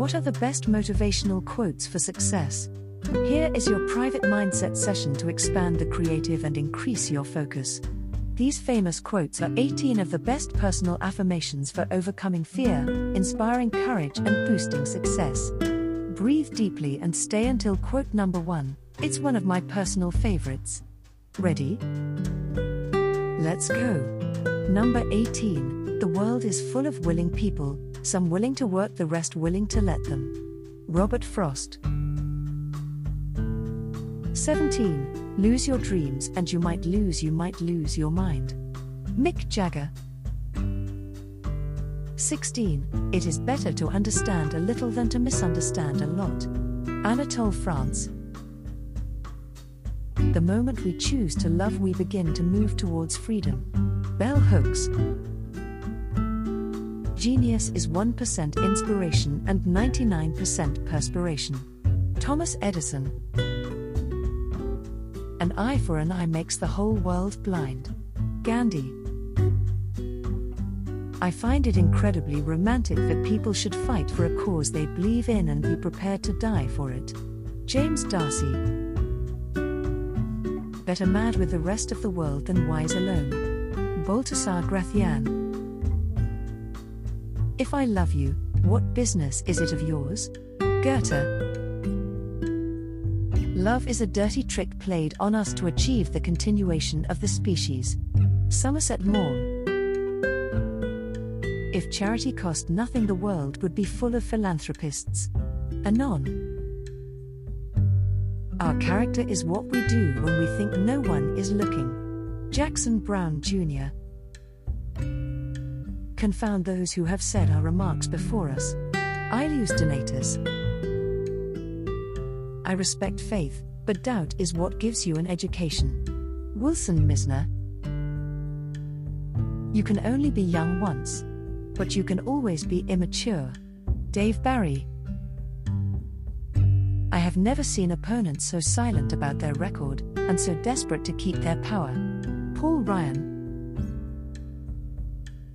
What are the best motivational quotes for success? Here is your private mindset session to expand the creative and increase your focus. These famous quotes are 18 of the best personal affirmations for overcoming fear, inspiring courage, and boosting success. Breathe deeply and stay until quote number one. It's one of my personal favorites. Ready? Let's go. Number 18 The world is full of willing people, some willing to work, the rest willing to let them. Robert Frost. 17. Lose your dreams and you might lose, you might lose your mind. Mick Jagger. 16. It is better to understand a little than to misunderstand a lot. Anatole France. The moment we choose to love, we begin to move towards freedom. Bell Hooks. Genius is 1% inspiration and 99% perspiration. Thomas Edison. An eye for an eye makes the whole world blind. Gandhi. I find it incredibly romantic that people should fight for a cause they believe in and be prepared to die for it. James Darcy. Better mad with the rest of the world than wise alone. Baltasar Gracian. If I love you, what business is it of yours? Goethe. Love is a dirty trick played on us to achieve the continuation of the species. Somerset Maugham. If charity cost nothing, the world would be full of philanthropists. Anon. Our character is what we do when we think no one is looking. Jackson Brown Jr. Confound those who have said our remarks before us. Aelius Donatus. I respect faith, but doubt is what gives you an education. Wilson Mizner. You can only be young once, but you can always be immature. Dave Barry. I have never seen opponents so silent about their record, and so desperate to keep their power. Paul Ryan.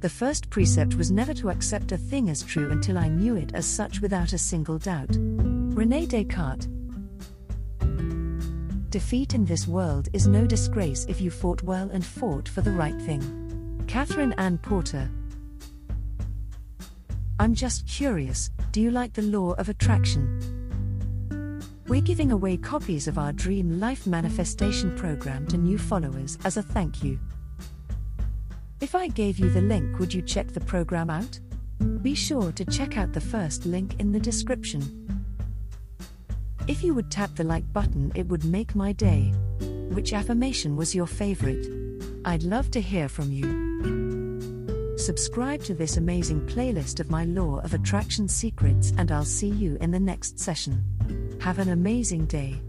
The first precept was never to accept a thing as true until I knew it as such without a single doubt. Rene Descartes. Defeat in this world is no disgrace if you fought well and fought for the right thing. Katherine Anne Porter. I'm just curious do you like the law of attraction? We're giving away copies of our Dream Life Manifestation program to new followers as a thank you. If I gave you the link, would you check the program out? Be sure to check out the first link in the description. If you would tap the like button, it would make my day. Which affirmation was your favorite? I'd love to hear from you. Subscribe to this amazing playlist of my Law of Attraction secrets, and I'll see you in the next session. Have an amazing day.